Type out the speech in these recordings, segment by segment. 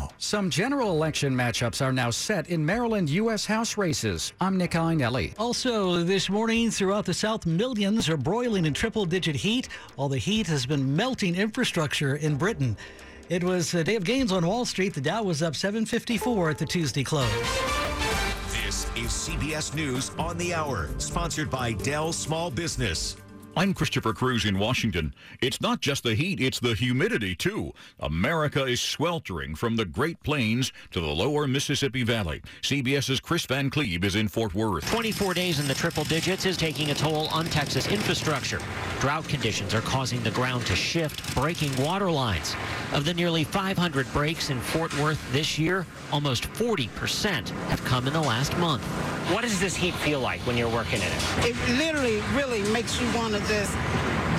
now. Some general election matchups are now set in Maryland U.S. House races. I'm Nick Iannelli. Also, this morning throughout the South, millions are broiling in triple digit heat, while the heat has been melting infrastructure in Britain. It was a day of gains on Wall Street. The Dow was up 754 at the Tuesday close. This is CBS News on the Hour, sponsored by Dell Small Business. I'm Christopher Cruz in Washington. It's not just the heat, it's the humidity, too. America is sweltering from the Great Plains to the lower Mississippi Valley. CBS's Chris Van Cleave is in Fort Worth. 24 days in the triple digits is taking a toll on Texas infrastructure. Drought conditions are causing the ground to shift, breaking water lines. Of the nearly 500 breaks in Fort Worth this year, almost 40% have come in the last month. What does this heat feel like when you're working in it? It literally really makes you want to just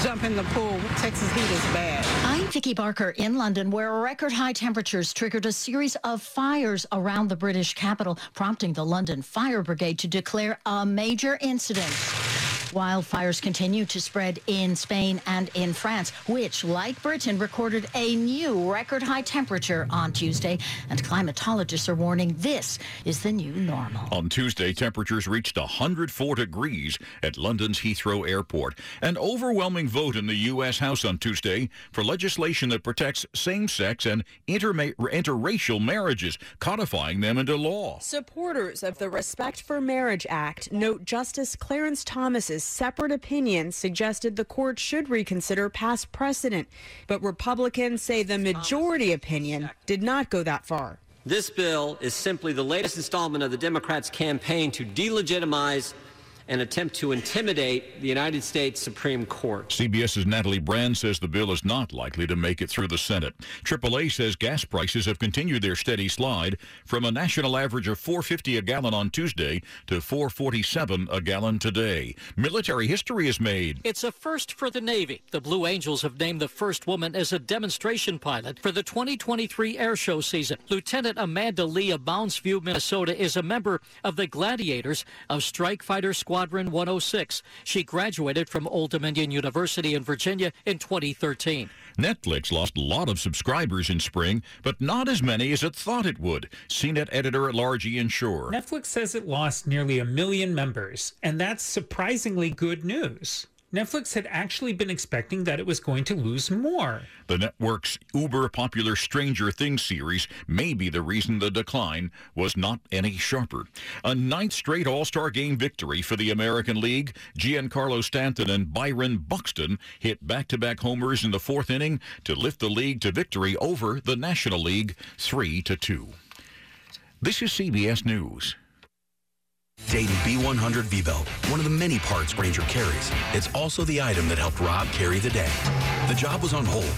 jump in the pool. Texas heat is bad. I'm Vicki Barker in London, where record high temperatures triggered a series of fires around the British capital, prompting the London Fire Brigade to declare a major incident. Wildfires continue to spread in Spain and in France, which, like Britain, recorded a new record high temperature on Tuesday. And climatologists are warning this is the new normal. On Tuesday, temperatures reached 104 degrees at London's Heathrow Airport. An overwhelming vote in the U.S. House on Tuesday for legislation that protects same sex and interma- interracial marriages, codifying them into law. Supporters of the Respect for Marriage Act note Justice Clarence Thomas's separate opinion suggested the court should reconsider past precedent, but Republicans say the majority opinion did not go that far. This bill is simply the latest installment of the Democrats' campaign to delegitimize and attempt to intimidate the United States Supreme Court. CBS's Natalie Brand says the bill is not likely to make it through the Senate. AAA says gas prices have continued their steady slide from a national average of 4.50 a gallon on Tuesday to 4.47 a gallon today. Military history is made. It's a first for the Navy. The Blue Angels have named the first woman as a demonstration pilot for the 2023 air show season. Lieutenant Amanda Lee of Mounds View, Minnesota, is a member of the Gladiators of Strike Fighter Squad. Squadron 106. She graduated from Old Dominion University in Virginia in 2013. Netflix lost a lot of subscribers in spring, but not as many as it thought it would. CNET editor at large Ian Sherr. Netflix says it lost nearly a million members, and that's surprisingly good news. Netflix had actually been expecting that it was going to lose more. The network's uber popular Stranger Things series may be the reason the decline was not any sharper. A ninth straight All Star game victory for the American League. Giancarlo Stanton and Byron Buxton hit back to back homers in the fourth inning to lift the league to victory over the National League 3 to 2. This is CBS News. Dayton B100 V-Belt, one of the many parts Grainger carries. It's also the item that helped Rob carry the day. The job was on hold,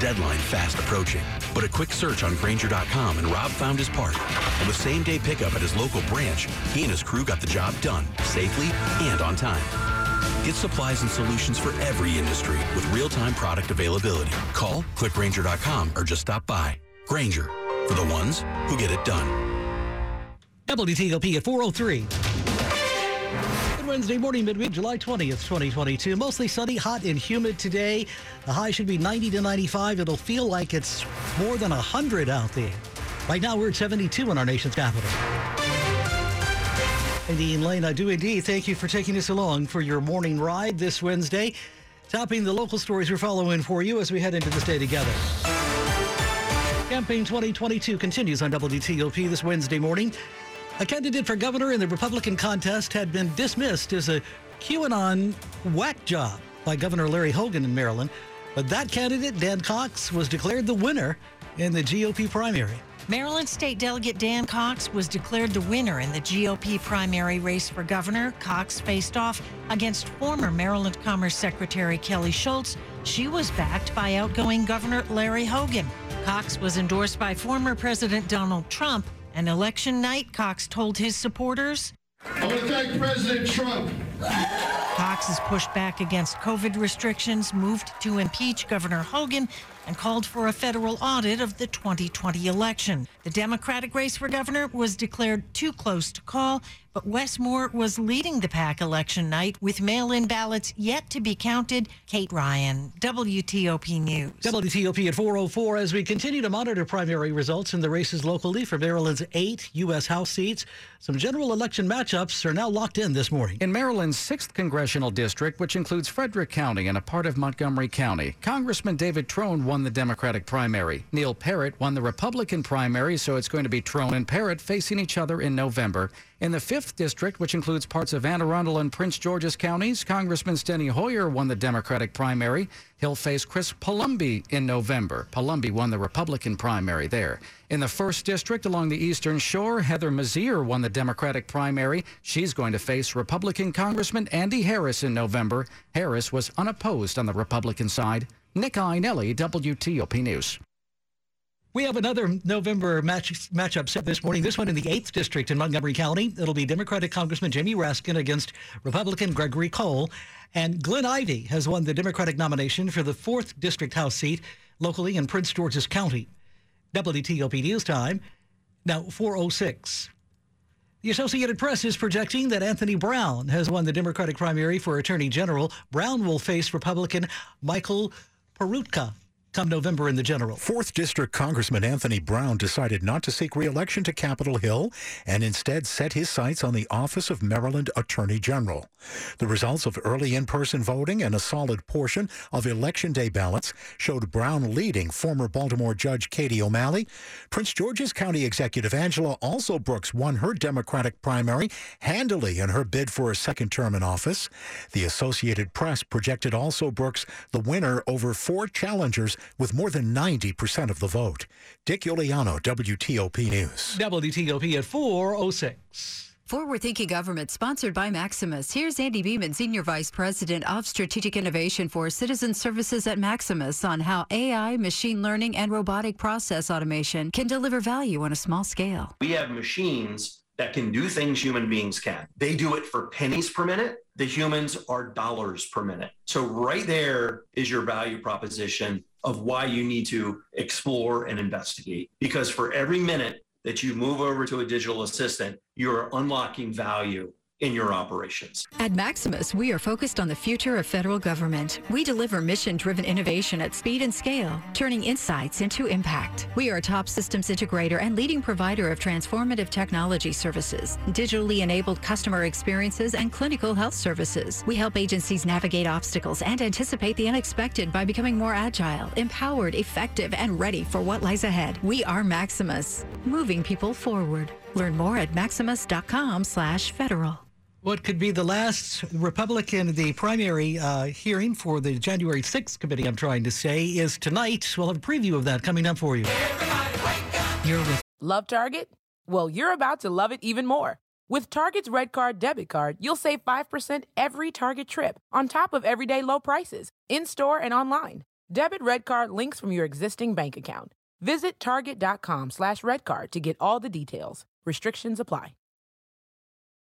deadline fast approaching, but a quick search on Grainger.com and Rob found his part. And with same-day pickup at his local branch, he and his crew got the job done, safely and on time. Get supplies and solutions for every industry with real-time product availability. Call, click Grainger.com, or just stop by. Grainger, for the ones who get it done. WTOP at 403. Good Wednesday morning, midweek, July 20th, 2022. Mostly sunny, hot, and humid today. The high should be 90 to 95. It'll feel like it's more than 100 out there. Right now, we're at 72 in our nation's capital. And Ian Lane, I do indeed thank you for taking us along for your morning ride this Wednesday. Topping the local stories we're following for you as we head into this day together. Campaign 2022 continues on WTOP this Wednesday morning. A candidate for governor in the Republican contest had been dismissed as a QAnon whack job by Governor Larry Hogan in Maryland. But that candidate, Dan Cox, was declared the winner in the GOP primary. Maryland State Delegate Dan Cox was declared the winner in the GOP primary race for governor. Cox faced off against former Maryland Commerce Secretary Kelly Schulz. She was backed by outgoing Governor Larry Hogan. Cox was endorsed by former President Donald Trump. And election night, Cox told his supporters, I want to thank President Trump. Cox has pushed back against COVID restrictions, moved to impeach Governor Hogan, and called for a federal audit of the 2020 election. The Democratic race for governor was declared too close to call, But Wes Moore was leading the pack election night with mail in ballots yet to be counted. Kate Ryan, WTOP News. WTOP at 404 as we continue to monitor primary results in the races locally for Maryland's eight U.S. House seats. Some general election matchups are now locked in this morning. In Maryland's 6th congressional district, which includes Frederick County and a part of Montgomery County, Congressman David Trone won the Democratic primary. Neil Parrott won the Republican primary, so it's going to be Trone and Parrott facing each other in November. In the 5th district, which includes parts of Anne Arundel and Prince George's counties, Congressman Steny Hoyer won the Democratic primary. He'll face Chris Palombi in November. Palombi won the Republican primary there. In the 1st district along the Eastern Shore, Heather Mizeur won the Democratic primary. She's going to face Republican Congressman Andy Harris in November. Harris was unopposed on the Republican side. Nick Iannelli, WTOP News. We have another November match matchup set this morning. This one in the 8th District in Montgomery County. It'll be Democratic Congressman Jamie Raskin against Republican Gregory Coll. And Glenn Ivey has won the Democratic nomination for the 4th District House seat locally in Prince George's County. WTOP News Time, now 406. The Associated Press is projecting that Anthony Brown has won the Democratic primary for Attorney General. Brown will face Republican Michael Peroutka come November in the general. Fourth District Congressman Anthony Brown decided not to seek re-election to Capitol Hill and instead set his sights on the office of Maryland Attorney General. The results of early in-person voting and a solid portion of Election Day ballots showed Brown leading former Baltimore Judge Katie O'Malley. Prince George's County Executive Angela Alsobrooks won her Democratic primary handily in her bid for a second term in office. The Associated Press projected Also Brooks the winner over four challengers with more than 90% of the vote. Dick Uliano, WTOP News. WTOP at 406. Forward Thinking Government, sponsored by Maximus. Here's Andy Beeman, Senior Vice President of Strategic Innovation for Citizen Services at Maximus, on how AI, machine learning, and robotic process automation can deliver value on a small scale. We have machines that can do things human beings can. They do it for pennies per minute. The humans are dollars per minute. So, right there is your value proposition of why you need to explore and investigate. Because for every minute that you move over to a digital assistant, you're unlocking value in your operations. At Maximus, we are focused on the future of federal government. We deliver mission driven innovation at speed and scale, turning insights into impact. We are a top systems integrator and leading provider of transformative technology services, digitally enabled customer experiences, and clinical health services. We help agencies navigate obstacles and anticipate the unexpected by becoming more agile, empowered, effective, and ready for what lies ahead. We are Maximus, moving people forward. Learn more at maximus.com slash federal. What could be the last Republican, the primary uh, hearing for the January 6th committee, I'm trying to say, is tonight. We'll have a preview of that coming up for you. You're with Love Target? Well, you're about to love it even more. With Target's Red Card debit card, you'll save 5% every Target trip on top of everyday low prices, in store and online. Debit Red Card links from your existing bank account. Visit target.com slash redcard to get all the details. Restrictions apply.